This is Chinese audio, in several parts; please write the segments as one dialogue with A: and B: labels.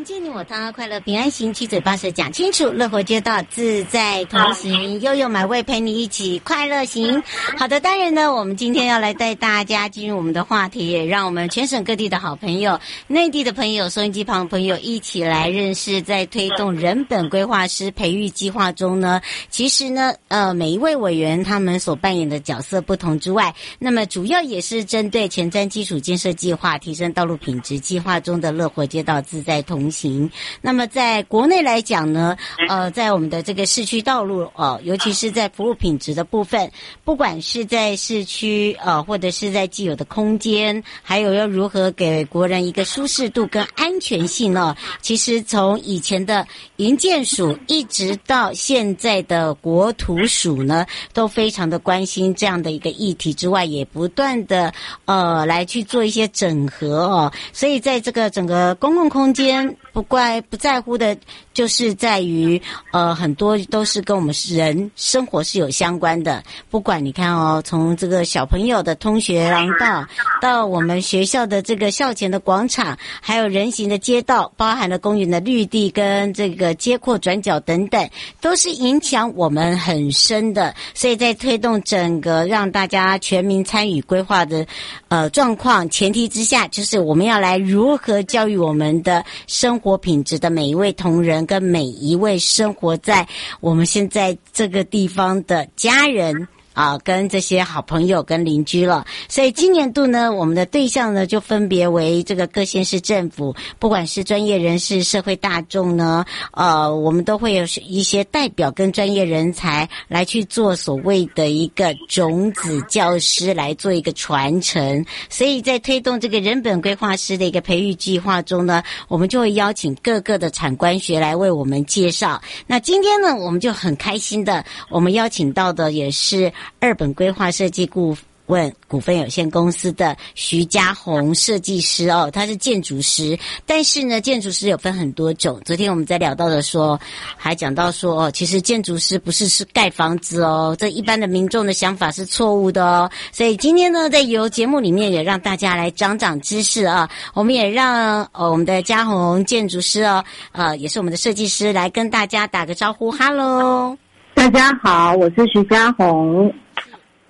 A: 迎接你我他，快乐平安行，七嘴八舌讲清楚，乐活街道自在同行，悠悠美味陪你一起快乐行。好的，当然呢，我们今天要来带大家进入我们的话题，也让我们全省各地的好朋友、内地的朋友、收音机旁的朋友一起来认识，在推动人本规划师培育计划中呢，其实呢，呃，每一位委员他们所扮演的角色不同之外，那么主要也是针对前瞻基础建设计划、提升道路品质计划中的乐活街道自在同。同行。那么，在国内来讲呢，呃，在我们的这个市区道路哦，尤其是在服务品质的部分，不管是在市区呃，或者是在既有的空间，还有要如何给国人一个舒适度跟安全性呢？其实从以前的营建署一直到现在的国土署呢，都非常的关心这样的一个议题之外，也不断的呃来去做一些整合哦。所以在这个整个公共空间。不怪不在乎的，就是在于呃，很多都是跟我们人生活是有相关的。不管你看哦，从这个小朋友的通学廊道，到我们学校的这个校前的广场，还有人行的街道，包含了公园的绿地跟这个街廓转角等等，都是影响我们很深的。所以在推动整个让大家全民参与规划的呃状况前提之下，就是我们要来如何教育我们的。生活品质的每一位同仁，跟每一位生活在我们现在这个地方的家人。啊，跟这些好朋友跟邻居了，所以今年度呢，我们的对象呢就分别为这个各县市政府，不管是专业人士、社会大众呢，呃，我们都会有一些代表跟专业人才来去做所谓的一个种子教师，来做一个传承。所以在推动这个人本规划师的一个培育计划中呢，我们就会邀请各个的产官学来为我们介绍。那今天呢，我们就很开心的，我们邀请到的也是。二本规划设计顾问股份有限公司的徐家宏设计师哦，他是建筑师，但是呢，建筑师有分很多种。昨天我们在聊到的说，还讲到说哦，其实建筑师不是是盖房子哦，这一般的民众的想法是错误的哦。所以今天呢，在由节目里面也让大家来长长知识啊，我们也让我们的嘉宏建筑师哦，呃，也是我们的设计师来跟大家打个招呼，哈喽。
B: 大家好，我是徐嘉红。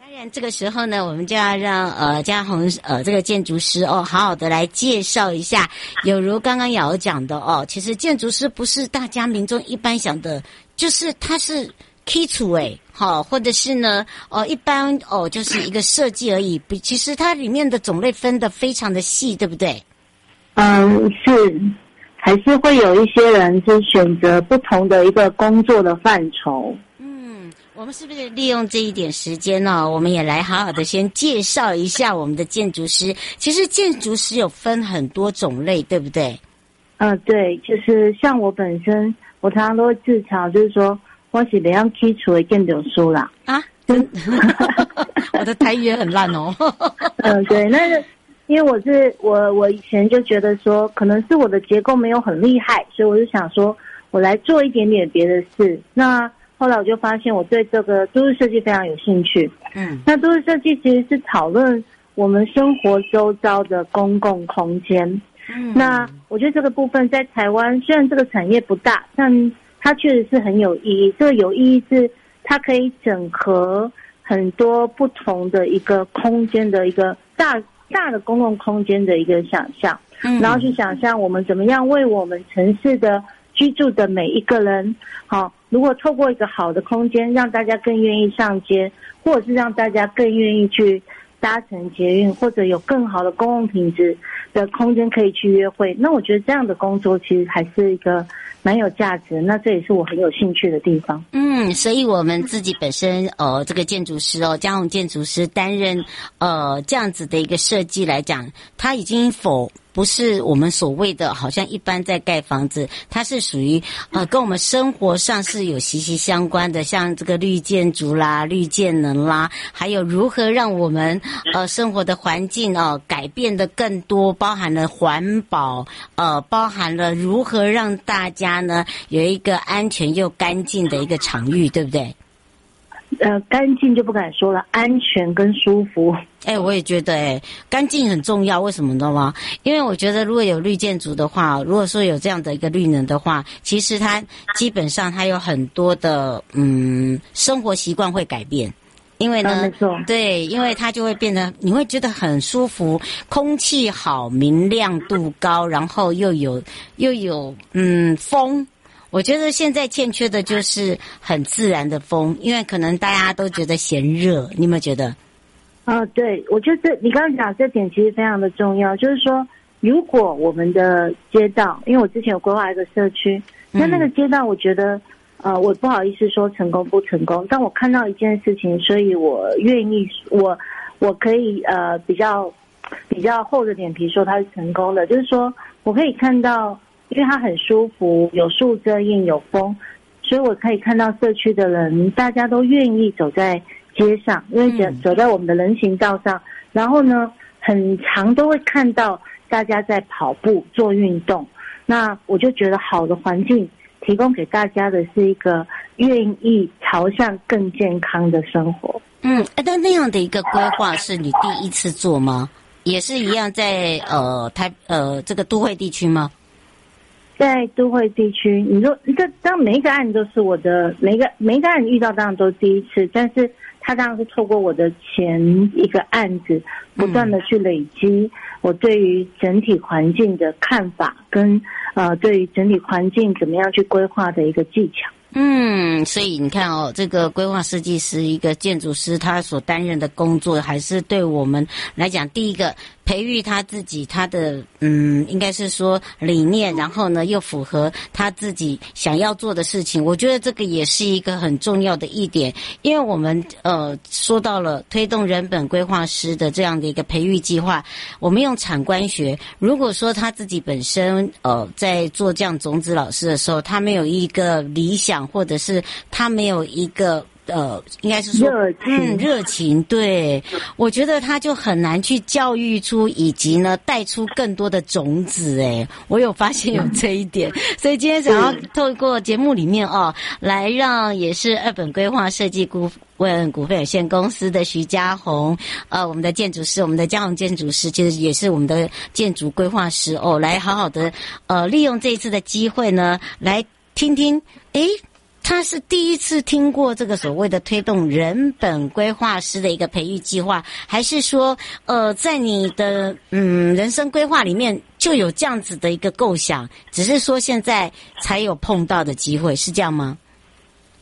A: 当然，这个时候呢，我们就要让呃嘉宏呃这个建筑师哦，好好的来介绍一下。有如刚刚瑶讲的哦，其实建筑师不是大家民众一般想的，就是他是基础哎，好，或者是呢哦一般哦就是一个设计而已。比，其实它里面的种类分的非常的细，对不对？
B: 嗯，是。还是会有一些人是选择不同的一个工作的范畴。
A: 嗯，我们是不是利用这一点时间呢？我们也来好好的先介绍一下我们的建筑师。其实建筑师有分很多种类，对不对？
B: 嗯、呃，对，就是像我本身，我常常都会自嘲，就是说我是怎样基础的建筑师啦。啊，
A: 我的台语也很烂哦。
B: 嗯、呃，对，那个。因为我是我，我以前就觉得说，可能是我的结构没有很厉害，所以我就想说，我来做一点点别的事。那后来我就发现，我对这个都市设计非常有兴趣。嗯，那都市设计其实是讨论我们生活周遭的公共空间。嗯，那我觉得这个部分在台湾，虽然这个产业不大，但它确实是很有意义。这个有意义是它可以整合很多不同的一个空间的一个大。大的公共空间的一个想象，嗯然后去想象我们怎么样为我们城市的居住的每一个人，好，如果透过一个好的空间，让大家更愿意上街，或者是让大家更愿意去搭乘捷运，或者有更好的公共品质的空间可以去约会，那我觉得这样的工作其实还是一个蛮有价值，那这也是我很有兴趣的地方。
A: 嗯，所以我们自己本身呃，这个建筑师哦，嘉鸿建筑师担任呃这样子的一个设计来讲，他已经否。不是我们所谓的，好像一般在盖房子，它是属于呃，跟我们生活上是有息息相关的，像这个绿建筑啦、绿建能啦，还有如何让我们呃生活的环境哦、改变的更多，包含了环保，呃，包含了如何让大家呢有一个安全又干净的一个场域，对不对？
B: 呃，干净就不敢说了，安全跟舒服。
A: 哎、欸，我也觉得、欸，哎，干净很重要。为什么你知道吗？因为我觉得如果有绿建筑的话，如果说有这样的一个绿能的话，其实它基本上它有很多的嗯生活习惯会改变。因为呢，对，因为它就会变得你会觉得很舒服，空气好，明亮度高，然后又有又有嗯风。我觉得现在欠缺的就是很自然的风，因为可能大家都觉得嫌热，你有没有觉得？
B: 啊、呃，对，我觉得你刚刚讲这点其实非常的重要，就是说，如果我们的街道，因为我之前有规划一个社区，那那个街道，我觉得，呃，我不好意思说成功不成功，但我看到一件事情，所以我愿意，我我可以呃比较比较厚着脸皮说它是成功的，就是说我可以看到。因为它很舒服，有树遮荫，有风，所以我可以看到社区的人，大家都愿意走在街上，因为走走在我们的人行道上。然后呢，很长都会看到大家在跑步做运动。那我就觉得好的环境提供给大家的是一个愿意朝向更健康的生活。
A: 嗯，但那样的一个规划是你第一次做吗？也是一样在呃台呃这个都会地区吗？
B: 在都会地区，你说这当每一个案子都是我的，每一个每一个案子遇到当然都是第一次，但是他当然是透过我的前一个案子，不断的去累积我对于整体环境的看法，跟呃对于整体环境怎么样去规划的一个技巧。
A: 嗯，所以你看哦，这个规划设计师一个建筑师，他所担任的工作，还是对我们来讲，第一个培育他自己，他的嗯，应该是说理念，然后呢又符合他自己想要做的事情。我觉得这个也是一个很重要的一点，因为我们呃说到了推动人本规划师的这样的一个培育计划，我们用产官学，如果说他自己本身呃在做这样种子老师的时候，他没有一个理想。或者是他没有一个呃，应该是
B: 说
A: 嗯，热情。对，我觉得他就很难去教育出，以及呢带出更多的种子。哎，我有发现有这一点，所以今天想要透过节目里面哦，来让也是二本规划设计顾问股份有限公司的徐家红，呃，我们的建筑师，我们的家宏建筑师，其实也是我们的建筑规划师哦，来好好的呃利用这一次的机会呢，来听听，诶。他是第一次听过这个所谓的推动人本规划师的一个培育计划，还是说，呃，在你的嗯人生规划里面就有这样子的一个构想，只是说现在才有碰到的机会，是这样吗？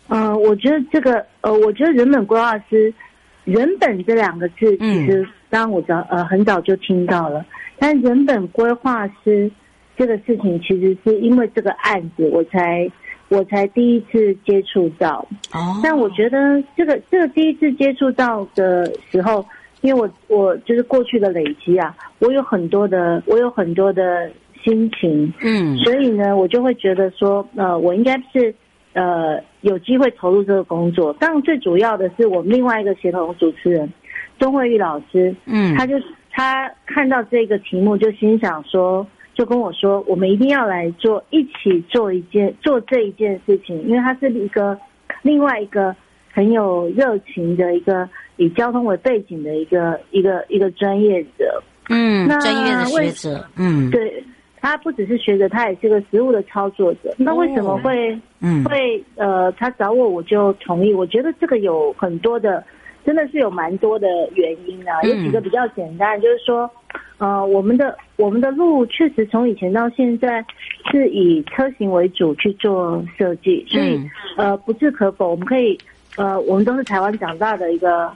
B: 嗯、呃，我觉得这个，呃，我觉得人本规划师，人本这两个字，其实当然我早呃很早就听到了，但人本规划师这个事情，其实是因为这个案子我才。我才第一次接触到，哦但我觉得这个这个第一次接触到的时候，因为我我就是过去的累积啊，我有很多的我有很多的心情，嗯，所以呢，我就会觉得说，呃，我应该是呃有机会投入这个工作。当然，最主要的是我们另外一个协同主持人钟慧玉老师，嗯，他就他看到这个题目，就心想说。就跟我说，我们一定要来做，一起做一件做这一件事情，因为他是一个另外一个很有热情的一个以交通为背景的一个一个一个专业者，
A: 嗯，那专业的学者，嗯，
B: 对，他不只是学者，他也是个实务的操作者。那为什么会，嗯，会呃，他找我我就同意。我觉得这个有很多的，真的是有蛮多的原因啊。有几个比较简单，就是说。呃，我们的我们的路确实从以前到现在是以车型为主去做设计，所以呃不置可否。我们可以呃，我们都是台湾长大的一个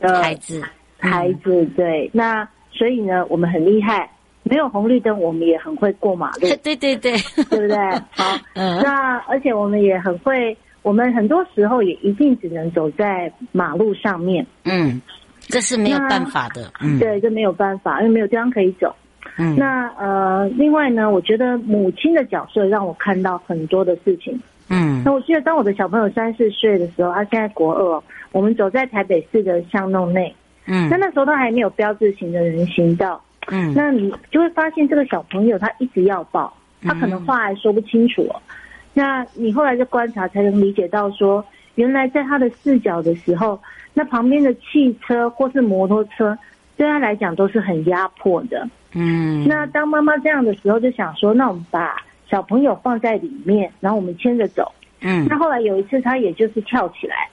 B: 呃
A: 孩子，
B: 孩子对。那所以呢，我们很厉害，没有红绿灯，我们也很会过马路。
A: 对对对，
B: 对不对？好，
A: 嗯，
B: 那而且我们也很会，我们很多时候也一定只能走在马路上面。
A: 嗯，这是没有办法的。嗯，
B: 对，这没有办法，因为没有地方可以走。
A: 嗯，
B: 那呃，另外呢，我觉得母亲的角色让我看到很多的事情。
A: 嗯，
B: 那我记得当我的小朋友三四岁的时候，他现在国二，我们走在台北市的巷弄内。
A: 嗯，
B: 那那时候他还没有标志型的人行道。
A: 嗯，
B: 那你就会发现这个小朋友他一直要抱，他可能话还说不清楚哦。嗯、那你后来就观察才能理解到说，原来在他的视角的时候，那旁边的汽车或是摩托车对他来讲都是很压迫的。
A: 嗯，
B: 那当妈妈这样的时候，就想说，那我们把小朋友放在里面，然后我们牵着走。
A: 嗯，
B: 那后来有一次他也就是跳起来，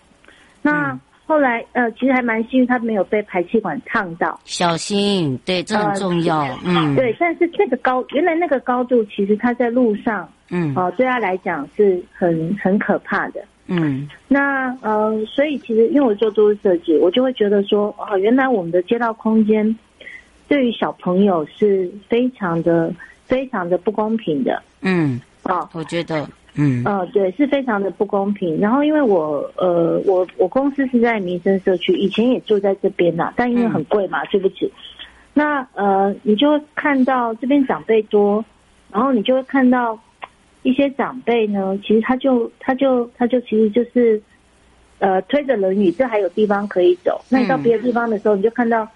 B: 那。后来，呃，其实还蛮幸运，他没有被排气管烫到。
A: 小心，对，这很重要。呃、嗯，
B: 对，但是这个高，原来那个高度，其实他在路上，
A: 嗯，
B: 哦、呃，对他来讲是很很可怕的。
A: 嗯，
B: 那呃，所以其实因为我做都市设计，我就会觉得说，哦，原来我们的街道空间对于小朋友是非常的、非常的不公平的。
A: 嗯，
B: 啊、哦，
A: 我觉得。嗯，
B: 呃，对，是非常的不公平。然后，因为我，呃，我我公司是在民生社区，以前也住在这边呐，但因为很贵嘛，对不起。那呃，你就会看到这边长辈多，然后你就会看到一些长辈呢，其实他就他就他就其实就是呃推着轮椅，这还有地方可以走。那你到别的地方的时候，你就看到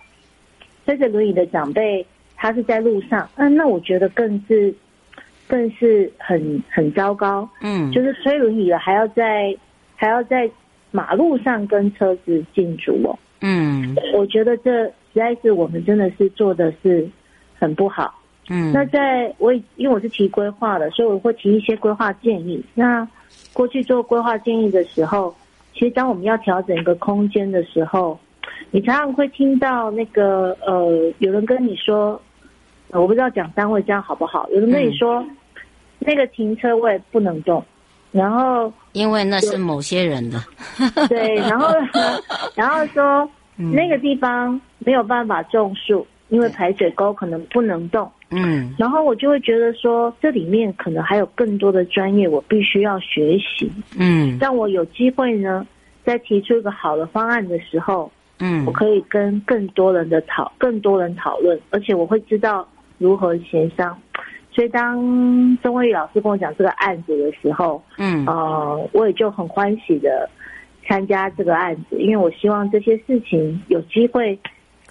B: 推着轮椅的长辈，他是在路上。嗯，那我觉得更是。更是很很糟糕，
A: 嗯，
B: 就是推轮椅了，还要在还要在马路上跟车子竞逐哦，
A: 嗯，
B: 我觉得这实在是我们真的是做的是很不好，
A: 嗯，
B: 那在我因为我是提规划的，所以我会提一些规划建议。那过去做规划建议的时候，其实当我们要调整一个空间的时候，你常常会听到那个呃，有人跟你说。我不知道讲单位这样好不好？有人跟你说，嗯、那个停车位不能动，然后
A: 因为那是某些人的，
B: 对，然后 然后说、嗯、那个地方没有办法种树，因为排水沟可能不能动。
A: 嗯，
B: 然后我就会觉得说，这里面可能还有更多的专业，我必须要学习。
A: 嗯，
B: 让我有机会呢，在提出一个好的方案的时候，
A: 嗯，
B: 我可以跟更多人的讨，更多人讨论，而且我会知道。如何协商？所以当钟威老师跟我讲这个案子的时候，
A: 嗯，
B: 呃，我也就很欢喜的参加这个案子，因为我希望这些事情有机会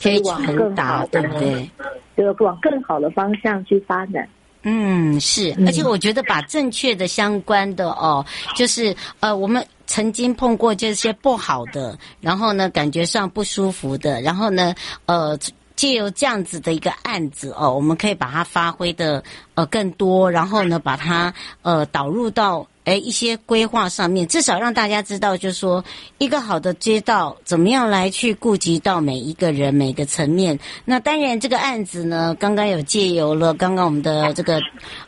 B: 可以往更好的，对不对？就往更好的方向去发展。
A: 嗯，是，而且我觉得把正确的、相关的哦，就是呃，我们曾经碰过这些不好的，然后呢，感觉上不舒服的，然后呢，呃。借由这样子的一个案子哦，我们可以把它发挥的呃更多，然后呢，把它呃导入到。诶，一些规划上面，至少让大家知道，就是说，一个好的街道怎么样来去顾及到每一个人、每个层面。那当然，这个案子呢，刚刚有借由了，刚刚我们的这个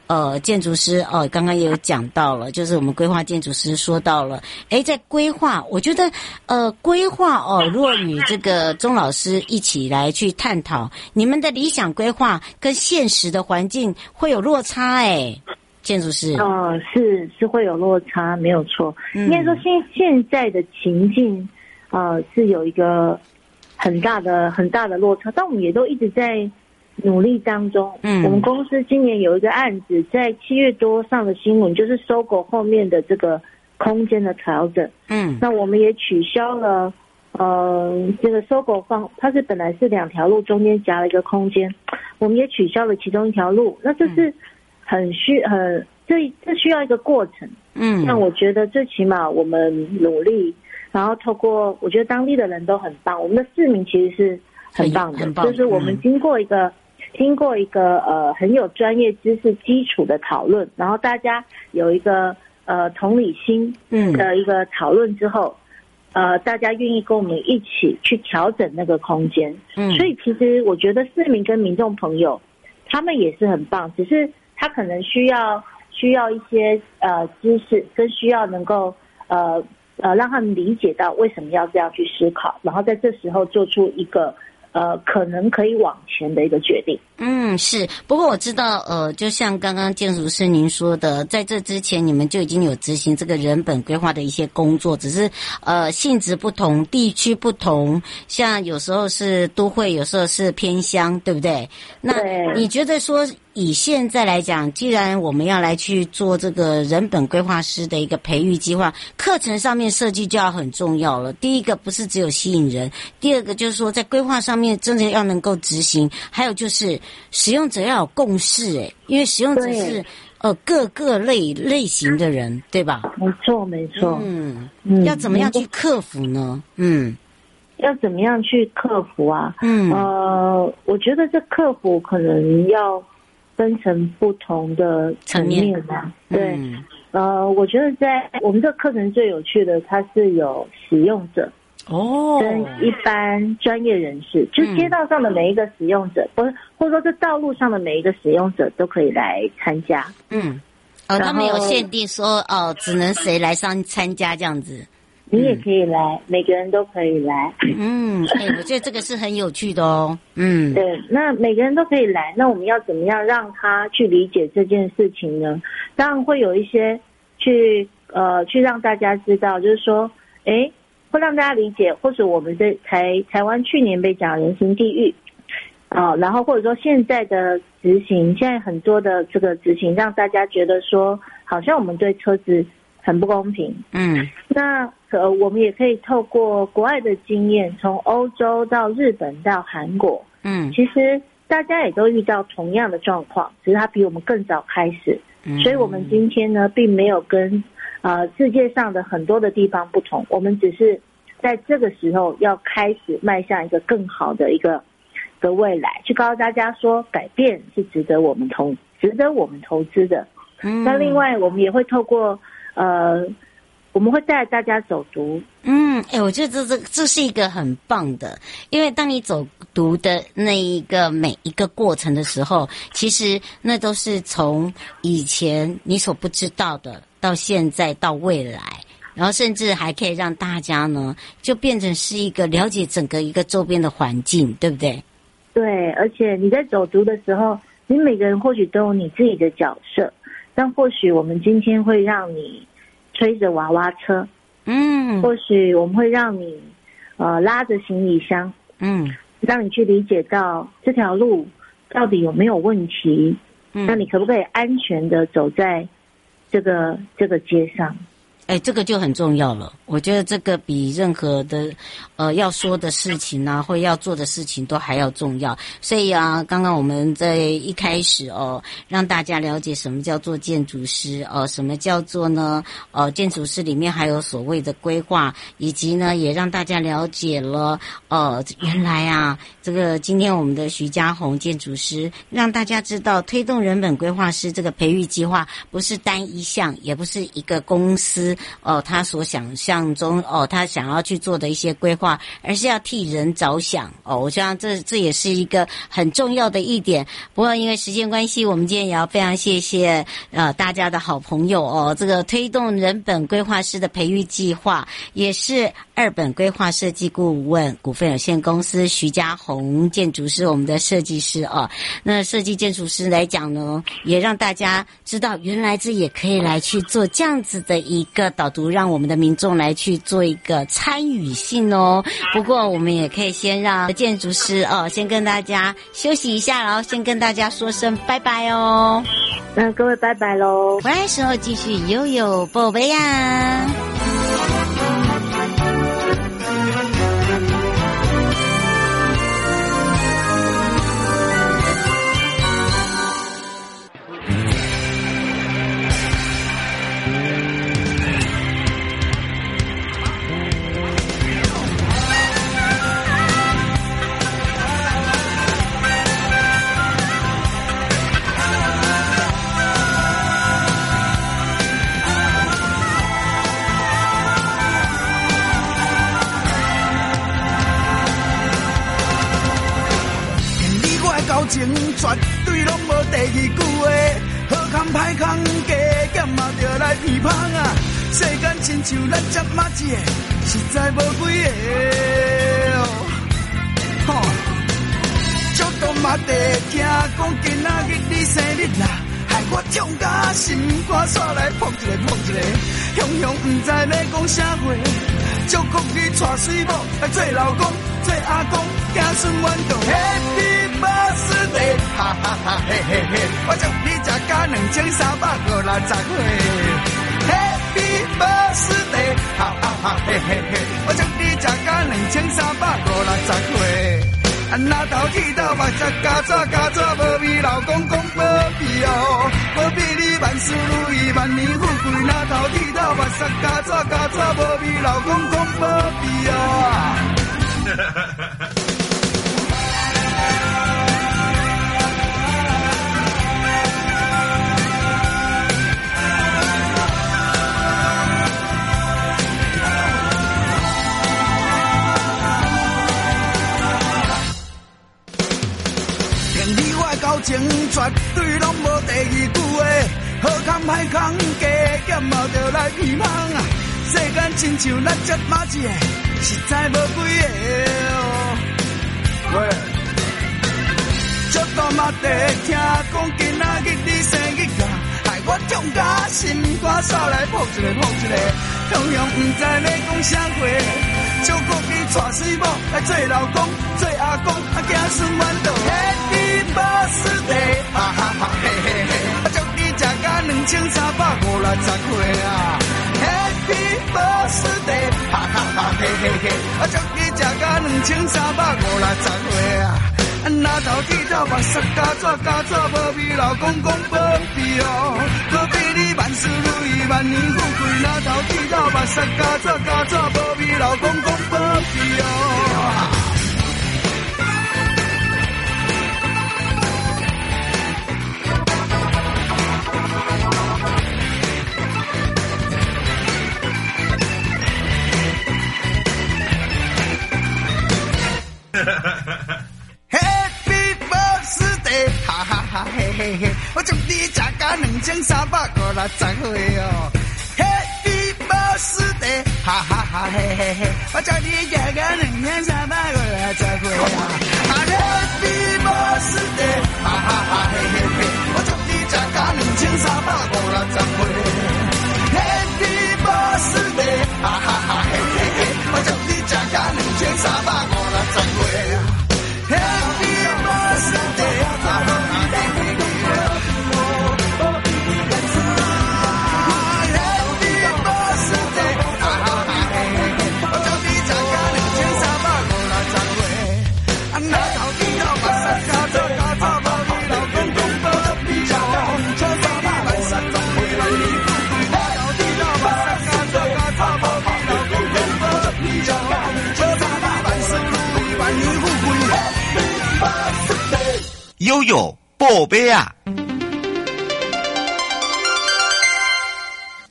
A: 呃建筑师哦，刚刚也有讲到了，就是我们规划建筑师说到了，诶，在规划，我觉得呃规划哦，若与这个钟老师一起来去探讨，你们的理想规划跟现实的环境会有落差诶。建筑师，
B: 呃，是是会有落差，没有错。应该说现现在的情境，呃，是有一个很大的很大的落差，但我们也都一直在努力当中。
A: 嗯，
B: 我们公司今年有一个案子，在七月多上的新闻，就是 SOGO 后面的这个空间的调整。
A: 嗯，
B: 那我们也取消了，呃，这个 SOGO 放，它是本来是两条路中间夹了一个空间，我们也取消了其中一条路。那这是。很需很这这需要一个过程，
A: 嗯，
B: 那我觉得最起码我们努力，然后透过我觉得当地的人都很棒，我们的市民其实是很棒的，
A: 很棒，
B: 就是我们经过一个、嗯、经过一个呃很有专业知识基础的讨论，然后大家有一个呃同理心嗯。的一个讨论之后，嗯、呃大家愿意跟我们一起去调整那个空间，
A: 嗯，
B: 所以其实我觉得市民跟民众朋友他们也是很棒，只是。他可能需要需要一些呃知识，跟需要能够呃呃让他们理解到为什么要这样去思考，然后在这时候做出一个呃，可能可以往前的一个决定。
A: 嗯，是。不过我知道，呃，就像刚刚建筑师您说的，在这之前你们就已经有执行这个人本规划的一些工作，只是呃性质不同，地区不同，像有时候是都会，有时候是偏乡，对不对？那你觉得说？以现在来讲，既然我们要来去做这个人本规划师的一个培育计划，课程上面设计就要很重要了。第一个不是只有吸引人，第二个就是说在规划上面真的要能够执行，还有就是使用者要有共识，诶，因为使用者是呃各个类类型的人，对吧？
B: 没错，没错。
A: 嗯，要怎么样去克服呢？嗯，
B: 要怎么样去克服啊？
A: 嗯，
B: 呃，我觉得这克服可能要。分成不同的层面。嘛，对，嗯、呃，我觉得在我们这课程最有趣的，它是有使用者。哦，跟一般专业人士，哦、就街道上的每一个使用者，或、嗯、或者说这道路上的每一个使用者都可以来参加。
A: 嗯，哦，他们有限定说哦，只能谁来上参加这样子。
B: 你也可以来，嗯、每个人都可以来。
A: 嗯，哎、欸，我觉得这个是很有趣的哦。嗯，
B: 对，那每个人都可以来，那我们要怎么样让他去理解这件事情呢？当然会有一些去呃去让大家知道，就是说，哎、欸，会让大家理解，或者我们在台台湾去年被讲人行地狱啊，然后或者说现在的执行，现在很多的这个执行，让大家觉得说，好像我们对车子很不公平。嗯，那。呃，我们也可以透过国外的经验，从欧洲到日本到韩国，嗯，其实大家也都遇到同样的状况，只是它比我们更早开始，嗯，所以我们今天呢，并没有跟呃世界上的很多的地方不同，我们只是在这个时候要开始迈向一个更好的一个的未来，去告诉大家说，改变是值得我们投值得我们投资的。嗯，那另外我们也会透过呃。我们会带大家走读，
A: 嗯，哎，我觉得这这这是一个很棒的，因为当你走读的那一个每一个过程的时候，其实那都是从以前你所不知道的，到现在到未来，然后甚至还可以让大家呢，就变成是一个了解整个一个周边的环境，对不对？
B: 对，而且你在走读的时候，你每个人或许都有你自己的角色，但或许我们今天会让你。推着娃娃车，嗯，或许我们会让你，呃，拉着行李箱，嗯，让你去理解到这条路到底有没有问题，嗯，那你可不可以安全的走在这个这个街上？
A: 哎，这个就很重要了。我觉得这个比任何的，呃，要说的事情啊，或要做的事情都还要重要。所以啊，刚刚我们在一开始哦，让大家了解什么叫做建筑师哦，什么叫做呢？呃，建筑师里面还有所谓的规划，以及呢，也让大家了解了，呃，原来啊，这个今天我们的徐嘉鸿建筑师让大家知道，推动人本规划师这个培育计划不是单一项，也不是一个公司。哦，他所想象中哦，他想要去做的一些规划，而是要替人着想哦。我想这这也是一个很重要的一点。不过因为时间关系，我们今天也要非常谢谢呃大家的好朋友哦。这个推动人本规划师的培育计划，也是二本规划设计顾问股份有限公司徐家红建筑师，我们的设计师哦。那设计建筑师来讲呢，也让大家知道，原来这也可以来去做这样子的一个。导读让我们的民众来去做一个参与性哦。不过我们也可以先让建筑师哦，先跟大家休息一下，然后先跟大家说声拜拜哦。
B: 那各位拜拜喽，
A: 回来时候继续悠悠宝贝呀。
C: 亲像咱这么济个，实在无几个。吼、哦。马地听讲今仔日你生日啦，害我痛甲心肝煞来扑一个扑一个，雄雄毋知要讲啥话，祝福你娶水某来做老公，做阿公，子孙满堂。Happy birthday，哈哈哈嘿嘿嘿，我祝你食甲两千三百五六十岁。Happy birthday，哈哈哈嘿嘿嘿，我祝你食甲两千三百五六十岁。啊，那头剃头目色，加纸加纸，无比老公公保庇哦，保庇你万事如意，万年富贵。那头剃头目色，加纸加纸，无比老公公保庇哦。情绝对拢无第二句话，好康歹康加减嘛着来鼻芳啊！世间亲像咱这马子，实在无几个。喂，祝大妈的听讲今仔日你生日啊，害我痛甲心肝煞来扑一个扑一个，同样毋知要讲啥话，祝福你娶水某来做老公，做阿公，啊子孙满堂。Birthday，哈哈哈嘿嘿嘿，祝你食甲两千三百五六十岁啊！Happy birthday，哈哈哈嘿嘿嘿，我祝你食甲两千三百五六十岁啊！那头剃头目色加纸加纸，无比老公公保庇哦，保庇你万事如意，万年富贵。那头剃头目色加纸加纸，无比老公公保庇哦。嘿嘿，我祝你食甲两千三百五六十岁哦。Happy birthday，哈哈哈嘿嘿嘿，我祝你食甲两千三百五六十岁啊。Happy birthday，哈哈哈嘿嘿嘿，我祝你食甲两千三百五六十岁。Happy birthday，哈哈哈嘿嘿嘿，我祝你食甲两千三百五
D: 哟宝贝啊，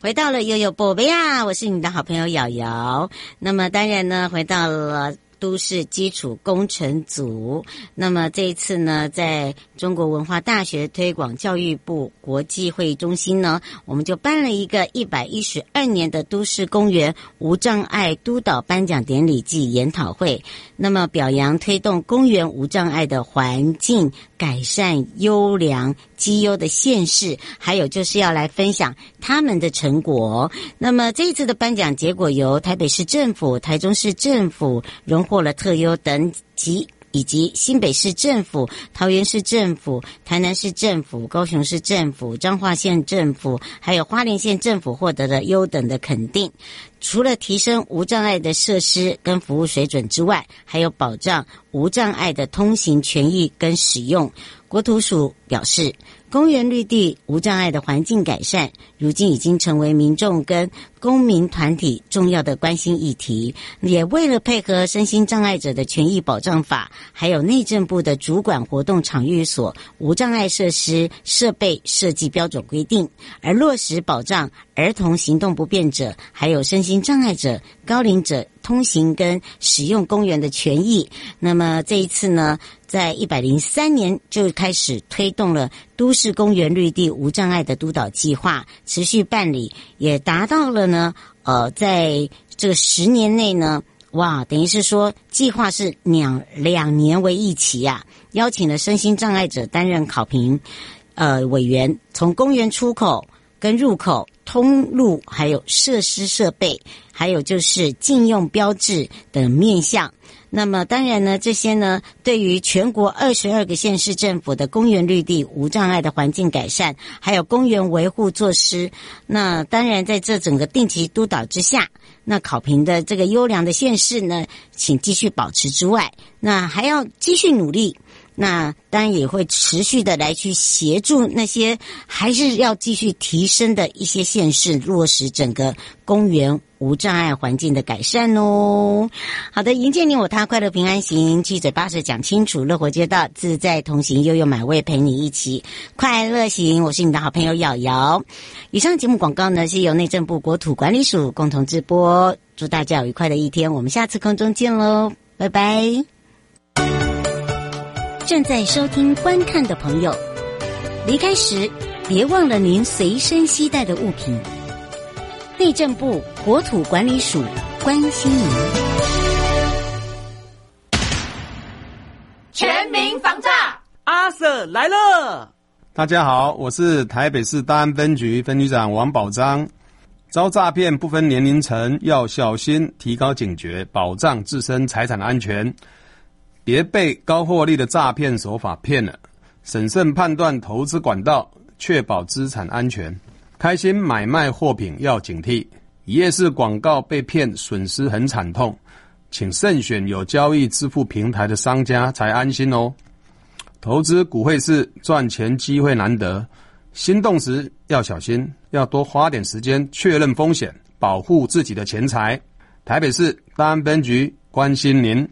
A: 回到了悠悠宝贝啊，我是你的好朋友瑶瑶。那么当然呢，回到了。都市基础工程组，那么这一次呢，在中国文化大学推广教育部国际会议中心呢，我们就办了一个一百一十二年的都市公园无障碍督导颁奖典礼暨研讨会。那么表扬推动公园无障碍的环境改善优良绩优的县市，还有就是要来分享他们的成果。那么这一次的颁奖结果由台北市政府、台中市政府荣获。了特优等级，以及新北市政府、桃园市政府、台南市政府、高雄市政府、彰化县政府，还有花莲县政府获得了优等的肯定。除了提升无障碍的设施跟服务水准之外，还有保障无障碍的通行权益跟使用。国土署表示，公园绿地无障碍的环境改善，如今已经成为民众跟公民团体重要的关心议题。也为了配合身心障碍者的权益保障法，还有内政部的主管活动场域所无障碍设施设备设计标准规定，而落实保障儿童行动不便者，还有身心障碍者、高龄者通行跟使用公园的权益。那么这一次呢，在一百零三年就开始推动了都市公园绿地无障碍的督导计划，持续办理，也达到了呢。呃，在这个十年内呢，哇，等于是说计划是两两年为一期啊，邀请了身心障碍者担任考评呃委员，从公园出口跟入口通路，还有设施设备，还有就是禁用标志等面向。那么当然呢，这些呢，对于全国二十二个县市政府的公园绿地无障碍的环境改善，还有公园维护措施，那当然在这整个定期督导之下，那考评的这个优良的县市呢，请继续保持之外，那还要继续努力。那当然也会持续的来去协助那些还是要继续提升的一些县市落实整个公园无障碍环境的改善哦。好的，迎接你我他，快乐平安行，七嘴八舌讲清楚，乐活街道自在同行，悠悠美味陪你一起快乐行。我是你的好朋友瑶瑶。以上节目广告呢是由内政部国土管理署共同直播，祝大家有愉快的一天，我们下次空中见喽，拜拜。正在收听、观看的朋友，离开时别忘了您随身携带的物品。内政部国土管理署关心您。
E: 全民防诈，
F: 阿 Sir 来了！
G: 大家好，我是台北市大安分局分局长王宝章。遭诈骗不分年龄层，要小心，提高警觉，保障自身财产安全。别被高获利的诈骗手法骗了，审慎判断投资管道，确保资产安全。开心买卖货品要警惕，一夜式广告被骗，损失很惨痛，请慎选有交易支付平台的商家才安心哦。投资股汇市赚钱机会难得，心动时要小心，要多花点时间确认风险，保护自己的钱财。台北市大安分局关心您。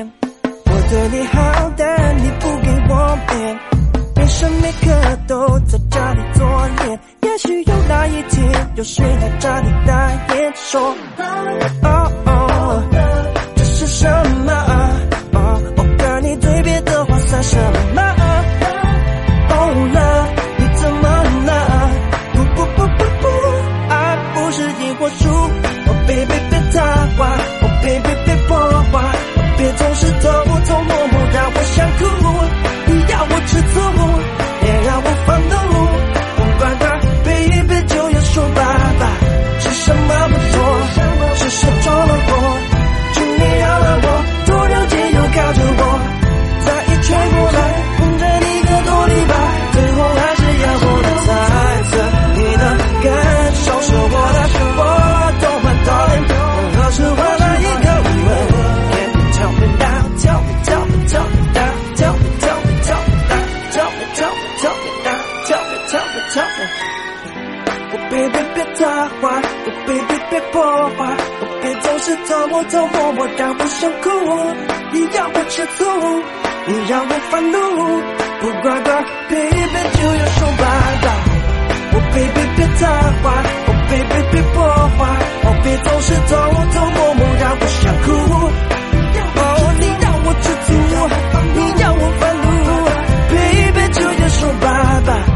H: 我对你好但你不给我面每时每刻都在家里作脸？也许有那一天有谁来找你打眼说偷偷摸摸让我想哭，你要我吃醋，你让我发怒，不乖乖，baby 就要说拜拜。oh, baby 别太坏，oh, baby 别破坏，oh, 别总是偷偷摸摸让我想哭。哦、
C: oh, 你让我吃醋，你让我发怒，baby 就要说拜拜。